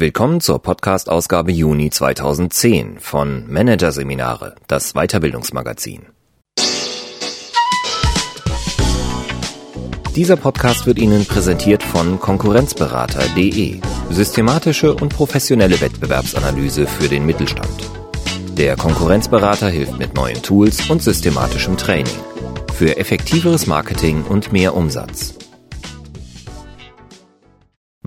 Willkommen zur Podcast-Ausgabe Juni 2010 von Managerseminare, das Weiterbildungsmagazin. Dieser Podcast wird Ihnen präsentiert von Konkurrenzberater.de, systematische und professionelle Wettbewerbsanalyse für den Mittelstand. Der Konkurrenzberater hilft mit neuen Tools und systematischem Training für effektiveres Marketing und mehr Umsatz.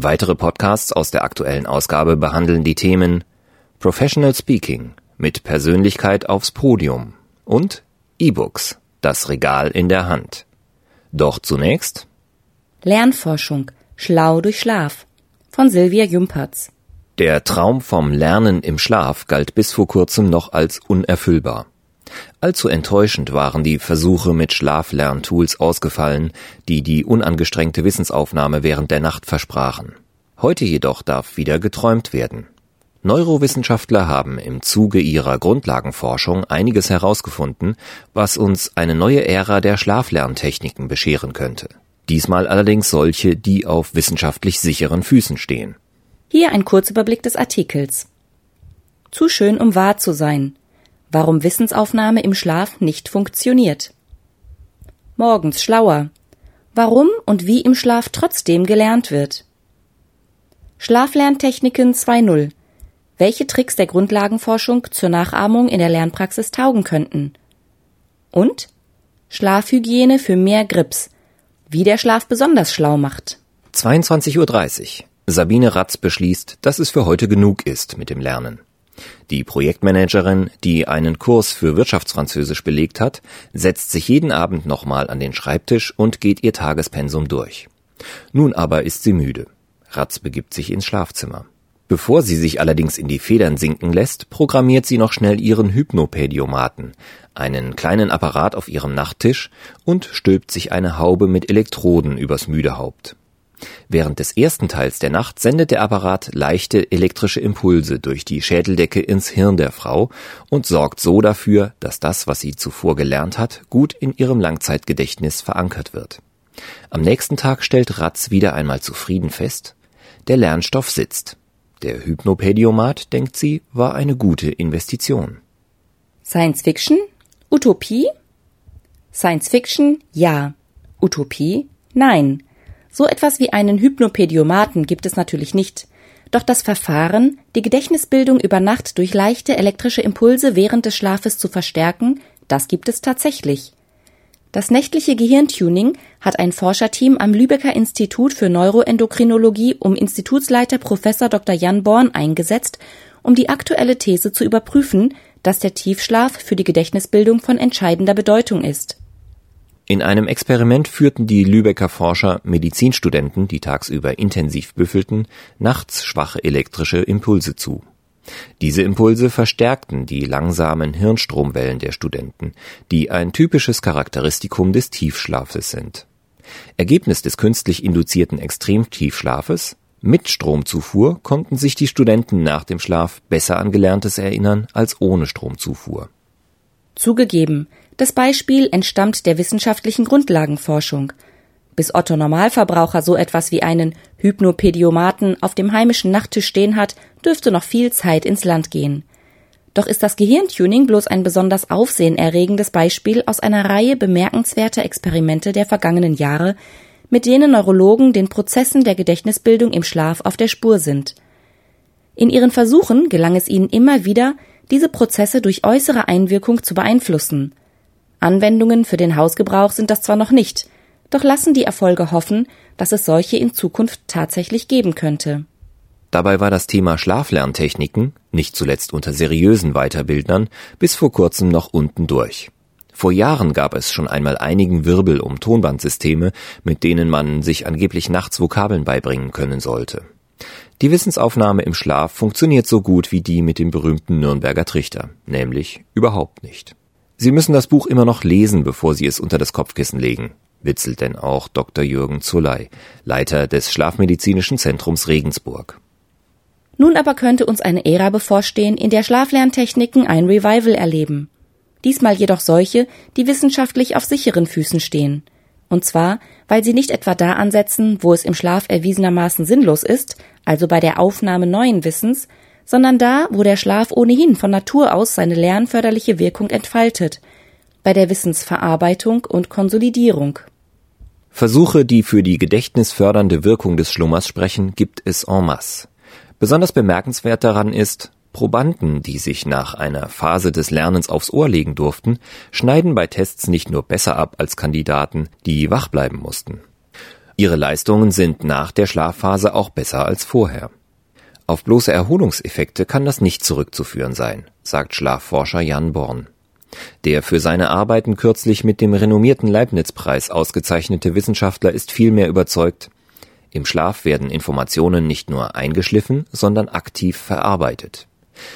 Weitere Podcasts aus der aktuellen Ausgabe behandeln die Themen Professional Speaking mit Persönlichkeit aufs Podium und E-Books, das Regal in der Hand. Doch zunächst Lernforschung, schlau durch Schlaf von Silvia Jumpertz. Der Traum vom Lernen im Schlaf galt bis vor kurzem noch als unerfüllbar. Allzu enttäuschend waren die Versuche mit Schlaflerntools ausgefallen, die die unangestrengte Wissensaufnahme während der Nacht versprachen. Heute jedoch darf wieder geträumt werden. Neurowissenschaftler haben im Zuge ihrer Grundlagenforschung einiges herausgefunden, was uns eine neue Ära der Schlaflerntechniken bescheren könnte. Diesmal allerdings solche, die auf wissenschaftlich sicheren Füßen stehen. Hier ein Kurzüberblick des Artikels. Zu schön, um wahr zu sein. Warum Wissensaufnahme im Schlaf nicht funktioniert. Morgens schlauer. Warum und wie im Schlaf trotzdem gelernt wird. Schlaflerntechniken 2.0. Welche Tricks der Grundlagenforschung zur Nachahmung in der Lernpraxis taugen könnten. Und Schlafhygiene für mehr Grips. Wie der Schlaf besonders schlau macht. 22.30 Uhr. Sabine Ratz beschließt, dass es für heute genug ist mit dem Lernen. Die Projektmanagerin, die einen Kurs für Wirtschaftsfranzösisch belegt hat, setzt sich jeden Abend nochmal an den Schreibtisch und geht ihr Tagespensum durch. Nun aber ist sie müde. Ratz begibt sich ins Schlafzimmer. Bevor sie sich allerdings in die Federn sinken lässt, programmiert sie noch schnell ihren Hypnopädiomaten, einen kleinen Apparat auf ihrem Nachttisch und stülpt sich eine Haube mit Elektroden übers müde Haupt. Während des ersten Teils der Nacht sendet der Apparat leichte elektrische Impulse durch die Schädeldecke ins Hirn der Frau und sorgt so dafür, dass das, was sie zuvor gelernt hat, gut in ihrem Langzeitgedächtnis verankert wird. Am nächsten Tag stellt Ratz wieder einmal zufrieden fest, der Lernstoff sitzt. Der Hypnopädiomat, denkt sie, war eine gute Investition. Science Fiction? Utopie? Science Fiction? Ja. Utopie? Nein. So etwas wie einen Hypnopädiomaten gibt es natürlich nicht. Doch das Verfahren, die Gedächtnisbildung über Nacht durch leichte elektrische Impulse während des Schlafes zu verstärken, das gibt es tatsächlich. Das nächtliche Gehirntuning hat ein Forscherteam am Lübecker Institut für Neuroendokrinologie um Institutsleiter Professor Dr. Jan Born eingesetzt, um die aktuelle These zu überprüfen, dass der Tiefschlaf für die Gedächtnisbildung von entscheidender Bedeutung ist. In einem Experiment führten die Lübecker Forscher Medizinstudenten, die tagsüber intensiv büffelten, nachts schwache elektrische Impulse zu. Diese Impulse verstärkten die langsamen Hirnstromwellen der Studenten, die ein typisches Charakteristikum des Tiefschlafes sind. Ergebnis des künstlich induzierten Extremtiefschlafes mit Stromzufuhr konnten sich die Studenten nach dem Schlaf besser an Gelerntes erinnern als ohne Stromzufuhr. Zugegeben, das Beispiel entstammt der wissenschaftlichen Grundlagenforschung. Bis Otto Normalverbraucher so etwas wie einen Hypnopädiomaten auf dem heimischen Nachttisch stehen hat, dürfte noch viel Zeit ins Land gehen. Doch ist das Gehirntuning bloß ein besonders aufsehenerregendes Beispiel aus einer Reihe bemerkenswerter Experimente der vergangenen Jahre, mit denen Neurologen den Prozessen der Gedächtnisbildung im Schlaf auf der Spur sind. In ihren Versuchen gelang es ihnen immer wieder, diese Prozesse durch äußere Einwirkung zu beeinflussen. Anwendungen für den Hausgebrauch sind das zwar noch nicht, doch lassen die Erfolge hoffen, dass es solche in Zukunft tatsächlich geben könnte. Dabei war das Thema Schlaflerntechniken, nicht zuletzt unter seriösen Weiterbildnern, bis vor kurzem noch unten durch. Vor Jahren gab es schon einmal einigen Wirbel um Tonbandsysteme, mit denen man sich angeblich nachts Vokabeln beibringen können sollte. Die Wissensaufnahme im Schlaf funktioniert so gut wie die mit dem berühmten Nürnberger Trichter, nämlich überhaupt nicht. Sie müssen das Buch immer noch lesen, bevor Sie es unter das Kopfkissen legen, witzelt denn auch Dr. Jürgen Zuley, Leiter des Schlafmedizinischen Zentrums Regensburg. Nun aber könnte uns eine Ära bevorstehen, in der Schlaflerntechniken ein Revival erleben. Diesmal jedoch solche, die wissenschaftlich auf sicheren Füßen stehen. Und zwar, weil sie nicht etwa da ansetzen, wo es im Schlaf erwiesenermaßen sinnlos ist, also bei der Aufnahme neuen Wissens, sondern da, wo der Schlaf ohnehin von Natur aus seine lernförderliche Wirkung entfaltet, bei der Wissensverarbeitung und Konsolidierung. Versuche, die für die gedächtnisfördernde Wirkung des Schlummers sprechen, gibt es en masse. Besonders bemerkenswert daran ist, Probanden, die sich nach einer Phase des Lernens aufs Ohr legen durften, schneiden bei Tests nicht nur besser ab als Kandidaten, die wach bleiben mussten. Ihre Leistungen sind nach der Schlafphase auch besser als vorher. Auf bloße Erholungseffekte kann das nicht zurückzuführen sein, sagt Schlafforscher Jan Born. Der für seine Arbeiten kürzlich mit dem renommierten Leibniz-Preis ausgezeichnete Wissenschaftler ist vielmehr überzeugt, im Schlaf werden Informationen nicht nur eingeschliffen, sondern aktiv verarbeitet.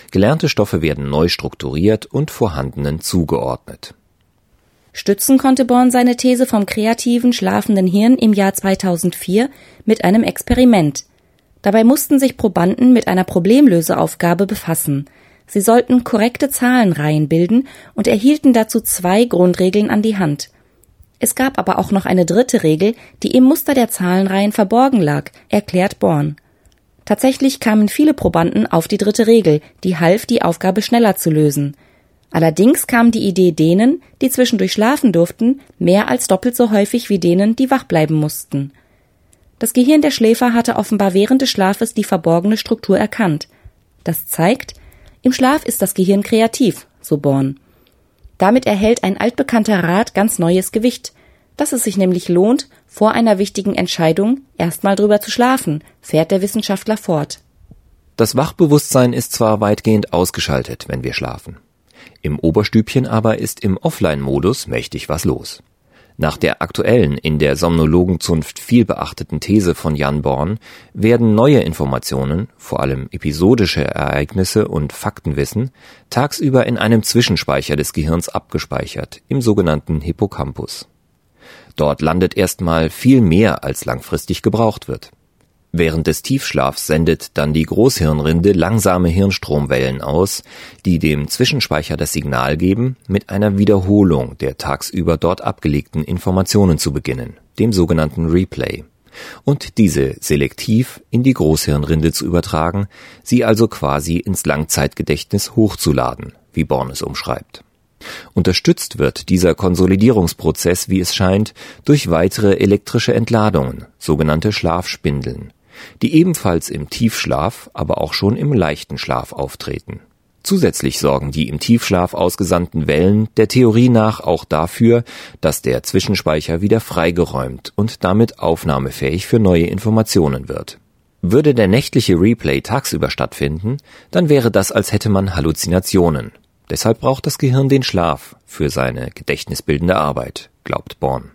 Gelernte Stoffe werden neu strukturiert und vorhandenen zugeordnet. Stützen konnte Born seine These vom kreativen, schlafenden Hirn im Jahr 2004 mit einem Experiment. Dabei mussten sich Probanden mit einer Problemlöseaufgabe befassen. Sie sollten korrekte Zahlenreihen bilden und erhielten dazu zwei Grundregeln an die Hand. Es gab aber auch noch eine dritte Regel, die im Muster der Zahlenreihen verborgen lag, erklärt Born. Tatsächlich kamen viele Probanden auf die dritte Regel, die half, die Aufgabe schneller zu lösen. Allerdings kam die Idee denen, die zwischendurch schlafen durften, mehr als doppelt so häufig wie denen, die wach bleiben mussten. Das Gehirn der Schläfer hatte offenbar während des Schlafes die verborgene Struktur erkannt. Das zeigt, im Schlaf ist das Gehirn kreativ, so Born. Damit erhält ein altbekannter Rat ganz neues Gewicht, dass es sich nämlich lohnt, vor einer wichtigen Entscheidung erstmal drüber zu schlafen, fährt der Wissenschaftler fort. Das Wachbewusstsein ist zwar weitgehend ausgeschaltet, wenn wir schlafen. Im Oberstübchen aber ist im Offline-Modus mächtig was los. Nach der aktuellen, in der Somnologenzunft viel beachteten These von Jan Born werden neue Informationen, vor allem episodische Ereignisse und Faktenwissen, tagsüber in einem Zwischenspeicher des Gehirns abgespeichert, im sogenannten Hippocampus. Dort landet erstmal viel mehr, als langfristig gebraucht wird. Während des Tiefschlafs sendet dann die Großhirnrinde langsame Hirnstromwellen aus, die dem Zwischenspeicher das Signal geben, mit einer Wiederholung der tagsüber dort abgelegten Informationen zu beginnen, dem sogenannten Replay, und diese selektiv in die Großhirnrinde zu übertragen, sie also quasi ins Langzeitgedächtnis hochzuladen, wie Born es umschreibt. Unterstützt wird dieser Konsolidierungsprozess, wie es scheint, durch weitere elektrische Entladungen, sogenannte Schlafspindeln, die ebenfalls im Tiefschlaf, aber auch schon im leichten Schlaf auftreten. Zusätzlich sorgen die im Tiefschlaf ausgesandten Wellen der Theorie nach auch dafür, dass der Zwischenspeicher wieder freigeräumt und damit aufnahmefähig für neue Informationen wird. Würde der nächtliche Replay tagsüber stattfinden, dann wäre das, als hätte man Halluzinationen. Deshalb braucht das Gehirn den Schlaf für seine gedächtnisbildende Arbeit, glaubt Born.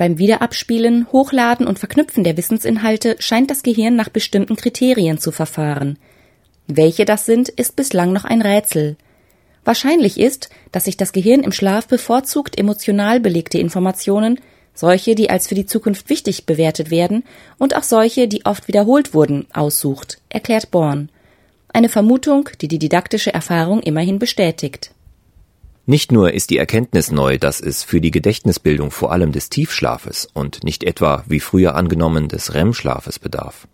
Beim Wiederabspielen, Hochladen und Verknüpfen der Wissensinhalte scheint das Gehirn nach bestimmten Kriterien zu verfahren. Welche das sind, ist bislang noch ein Rätsel. Wahrscheinlich ist, dass sich das Gehirn im Schlaf bevorzugt emotional belegte Informationen, solche, die als für die Zukunft wichtig bewertet werden, und auch solche, die oft wiederholt wurden, aussucht, erklärt Born. Eine Vermutung, die die didaktische Erfahrung immerhin bestätigt. Nicht nur ist die Erkenntnis neu, dass es für die Gedächtnisbildung vor allem des Tiefschlafes und nicht etwa wie früher angenommen des REM-Schlafes bedarf.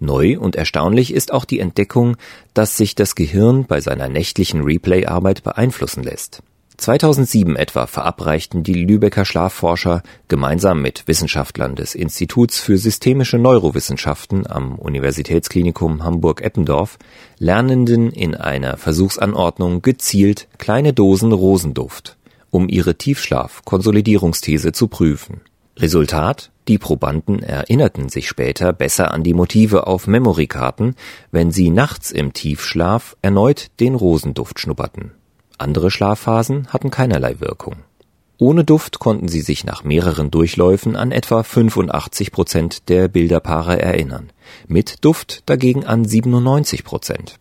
Neu und erstaunlich ist auch die Entdeckung, dass sich das Gehirn bei seiner nächtlichen Replay-Arbeit beeinflussen lässt. 2007 etwa verabreichten die Lübecker Schlafforscher gemeinsam mit Wissenschaftlern des Instituts für systemische Neurowissenschaften am Universitätsklinikum Hamburg-Eppendorf Lernenden in einer Versuchsanordnung gezielt kleine Dosen Rosenduft, um ihre Tiefschlaf-Konsolidierungsthese zu prüfen. Resultat? Die Probanden erinnerten sich später besser an die Motive auf Memorykarten, wenn sie nachts im Tiefschlaf erneut den Rosenduft schnupperten andere Schlafphasen hatten keinerlei Wirkung. Ohne Duft konnten sie sich nach mehreren Durchläufen an etwa 85 Prozent der Bilderpaare erinnern, mit Duft dagegen an 97 Prozent.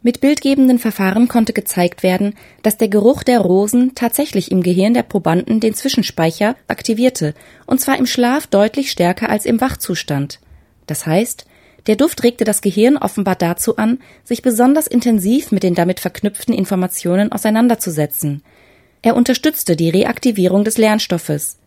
Mit bildgebenden Verfahren konnte gezeigt werden, dass der Geruch der Rosen tatsächlich im Gehirn der Probanden den Zwischenspeicher aktivierte, und zwar im Schlaf deutlich stärker als im Wachzustand. Das heißt, der Duft regte das Gehirn offenbar dazu an, sich besonders intensiv mit den damit verknüpften Informationen auseinanderzusetzen. Er unterstützte die Reaktivierung des Lernstoffes.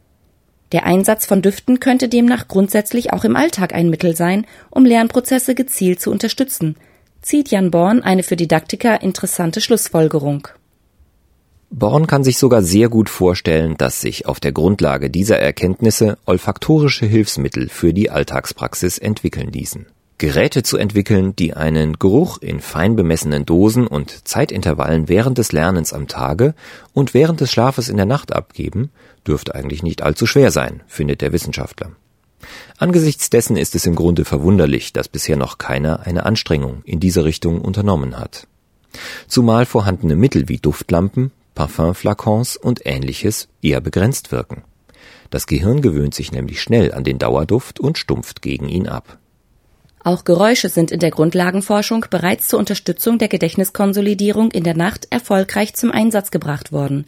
Der Einsatz von Düften könnte demnach grundsätzlich auch im Alltag ein Mittel sein, um Lernprozesse gezielt zu unterstützen, zieht Jan Born eine für Didaktiker interessante Schlussfolgerung. Born kann sich sogar sehr gut vorstellen, dass sich auf der Grundlage dieser Erkenntnisse olfaktorische Hilfsmittel für die Alltagspraxis entwickeln ließen. Geräte zu entwickeln, die einen Geruch in fein bemessenen Dosen und Zeitintervallen während des Lernens am Tage und während des Schlafes in der Nacht abgeben, dürfte eigentlich nicht allzu schwer sein, findet der Wissenschaftler. Angesichts dessen ist es im Grunde verwunderlich, dass bisher noch keiner eine Anstrengung in diese Richtung unternommen hat. Zumal vorhandene Mittel wie Duftlampen, Parfümflakons und ähnliches eher begrenzt wirken. Das Gehirn gewöhnt sich nämlich schnell an den Dauerduft und stumpft gegen ihn ab. Auch Geräusche sind in der Grundlagenforschung bereits zur Unterstützung der Gedächtniskonsolidierung in der Nacht erfolgreich zum Einsatz gebracht worden.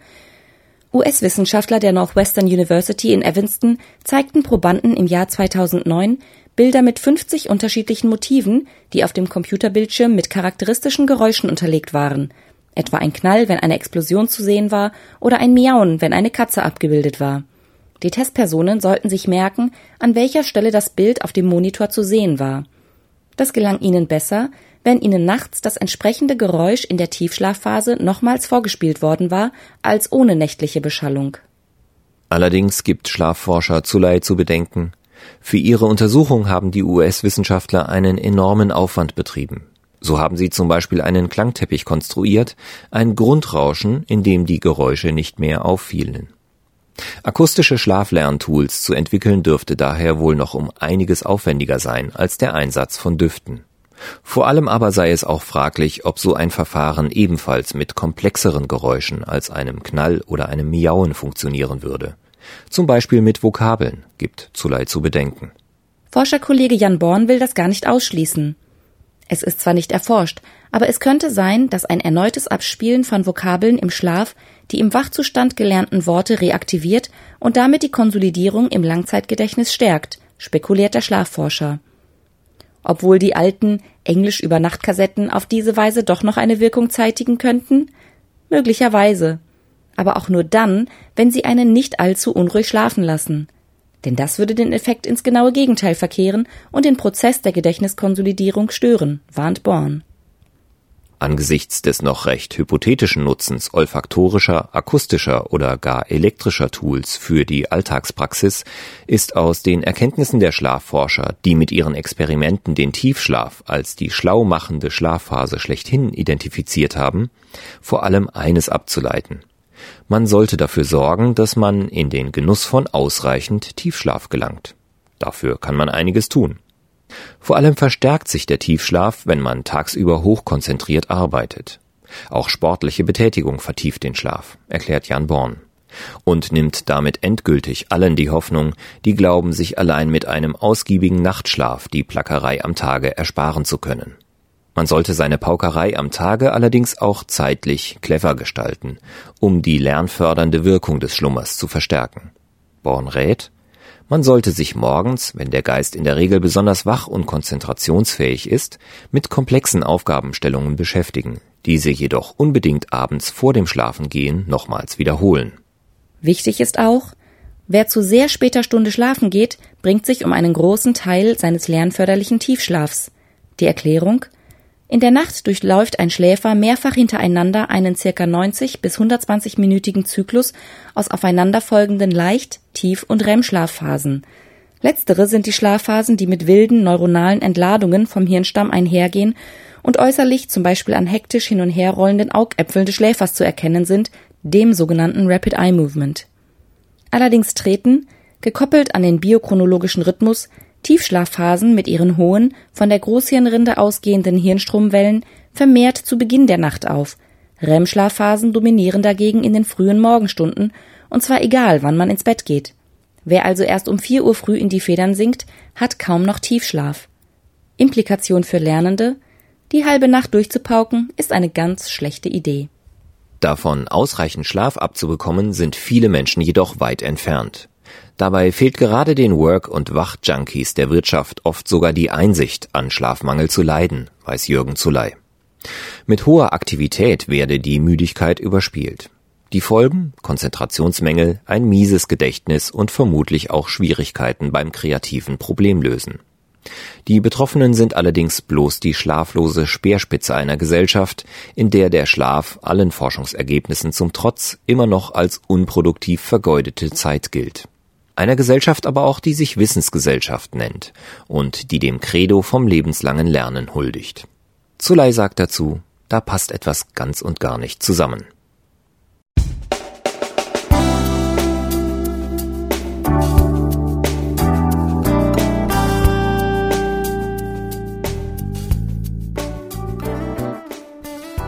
US-Wissenschaftler der Northwestern University in Evanston zeigten Probanden im Jahr 2009 Bilder mit 50 unterschiedlichen Motiven, die auf dem Computerbildschirm mit charakteristischen Geräuschen unterlegt waren – etwa ein Knall, wenn eine Explosion zu sehen war, oder ein Miauen, wenn eine Katze abgebildet war. Die Testpersonen sollten sich merken, an welcher Stelle das Bild auf dem Monitor zu sehen war. Das gelang ihnen besser, wenn ihnen nachts das entsprechende Geräusch in der Tiefschlafphase nochmals vorgespielt worden war, als ohne nächtliche Beschallung. Allerdings gibt Schlafforscher Zulei zu bedenken. Für ihre Untersuchung haben die US-Wissenschaftler einen enormen Aufwand betrieben. So haben sie zum Beispiel einen Klangteppich konstruiert, ein Grundrauschen, in dem die Geräusche nicht mehr auffielen. Akustische Schlaflerntools zu entwickeln dürfte daher wohl noch um einiges aufwendiger sein als der Einsatz von Düften. Vor allem aber sei es auch fraglich, ob so ein Verfahren ebenfalls mit komplexeren Geräuschen als einem Knall oder einem Miauen funktionieren würde. Zum Beispiel mit Vokabeln, gibt Zulei zu bedenken. Forscherkollege Jan Born will das gar nicht ausschließen. Es ist zwar nicht erforscht, aber es könnte sein, dass ein erneutes Abspielen von Vokabeln im Schlaf die im Wachzustand gelernten Worte reaktiviert und damit die Konsolidierung im Langzeitgedächtnis stärkt, spekuliert der Schlafforscher. Obwohl die alten Englisch über Nachtkassetten auf diese Weise doch noch eine Wirkung zeitigen könnten? Möglicherweise. Aber auch nur dann, wenn sie einen nicht allzu unruhig schlafen lassen denn das würde den Effekt ins genaue Gegenteil verkehren und den Prozess der Gedächtniskonsolidierung stören, warnt Born. Angesichts des noch recht hypothetischen Nutzens olfaktorischer, akustischer oder gar elektrischer Tools für die Alltagspraxis ist aus den Erkenntnissen der Schlafforscher, die mit ihren Experimenten den Tiefschlaf als die schlau machende Schlafphase schlechthin identifiziert haben, vor allem eines abzuleiten man sollte dafür sorgen, dass man in den Genuss von ausreichend Tiefschlaf gelangt. Dafür kann man einiges tun. Vor allem verstärkt sich der Tiefschlaf, wenn man tagsüber hochkonzentriert arbeitet. Auch sportliche Betätigung vertieft den Schlaf, erklärt Jan Born. Und nimmt damit endgültig allen die Hoffnung, die glauben, sich allein mit einem ausgiebigen Nachtschlaf die Plackerei am Tage ersparen zu können. Man sollte seine Paukerei am Tage allerdings auch zeitlich clever gestalten, um die lernfördernde Wirkung des Schlummers zu verstärken. Born rät, man sollte sich morgens, wenn der Geist in der Regel besonders wach und konzentrationsfähig ist, mit komplexen Aufgabenstellungen beschäftigen, diese jedoch unbedingt abends vor dem Schlafengehen nochmals wiederholen. Wichtig ist auch, wer zu sehr später Stunde schlafen geht, bringt sich um einen großen Teil seines lernförderlichen Tiefschlafs. Die Erklärung in der Nacht durchläuft ein Schläfer mehrfach hintereinander einen circa 90 bis 120-minütigen Zyklus aus aufeinanderfolgenden Leicht-, Tief- und REM-Schlafphasen. Letztere sind die Schlafphasen, die mit wilden neuronalen Entladungen vom Hirnstamm einhergehen und äußerlich zum Beispiel an hektisch hin und her rollenden Augäpfeln des Schläfers zu erkennen sind, dem sogenannten Rapid Eye Movement. Allerdings treten, gekoppelt an den biochronologischen Rhythmus, Tiefschlafphasen mit ihren hohen, von der Großhirnrinde ausgehenden Hirnstromwellen vermehrt zu Beginn der Nacht auf. REM-Schlafphasen dominieren dagegen in den frühen Morgenstunden, und zwar egal, wann man ins Bett geht. Wer also erst um vier Uhr früh in die Federn sinkt, hat kaum noch Tiefschlaf. Implikation für Lernende, die halbe Nacht durchzupauken, ist eine ganz schlechte Idee. Davon ausreichend Schlaf abzubekommen, sind viele Menschen jedoch weit entfernt. Dabei fehlt gerade den Work- und Wachjunkies der Wirtschaft oft sogar die Einsicht, an Schlafmangel zu leiden, weiß Jürgen Zuley. Mit hoher Aktivität werde die Müdigkeit überspielt. Die Folgen? Konzentrationsmängel, ein mieses Gedächtnis und vermutlich auch Schwierigkeiten beim kreativen Problemlösen. Die Betroffenen sind allerdings bloß die schlaflose Speerspitze einer Gesellschaft, in der der Schlaf allen Forschungsergebnissen zum Trotz immer noch als unproduktiv vergeudete Zeit gilt. Einer Gesellschaft aber auch, die sich Wissensgesellschaft nennt und die dem Credo vom lebenslangen Lernen huldigt. Zulei sagt dazu, da passt etwas ganz und gar nicht zusammen.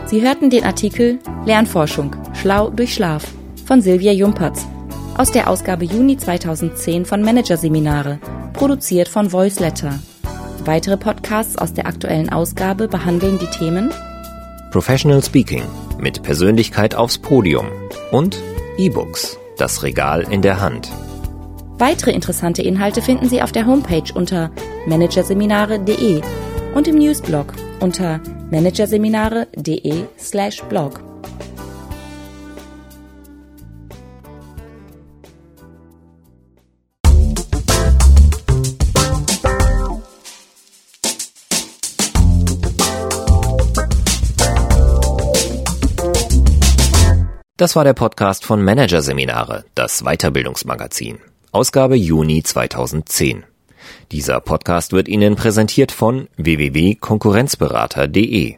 Sie hörten den Artikel Lernforschung, schlau durch Schlaf von Silvia Jumpertz aus der Ausgabe Juni 2010 von Managerseminare, produziert von Voiceletter. Weitere Podcasts aus der aktuellen Ausgabe behandeln die Themen Professional Speaking mit Persönlichkeit aufs Podium und E-Books, das Regal in der Hand. Weitere interessante Inhalte finden Sie auf der Homepage unter managerseminare.de und im Newsblog unter managerseminare.de/blog. Das war der Podcast von Managerseminare, das Weiterbildungsmagazin. Ausgabe Juni 2010. Dieser Podcast wird Ihnen präsentiert von www.konkurrenzberater.de.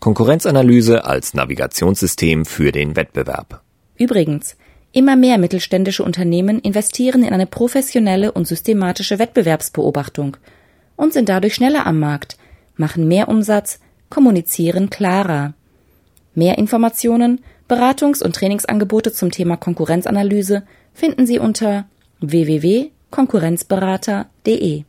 Konkurrenzanalyse als Navigationssystem für den Wettbewerb. Übrigens, immer mehr mittelständische Unternehmen investieren in eine professionelle und systematische Wettbewerbsbeobachtung und sind dadurch schneller am Markt, machen mehr Umsatz, kommunizieren klarer. Mehr Informationen, Beratungs- und Trainingsangebote zum Thema Konkurrenzanalyse finden Sie unter www konkurrenzberater.de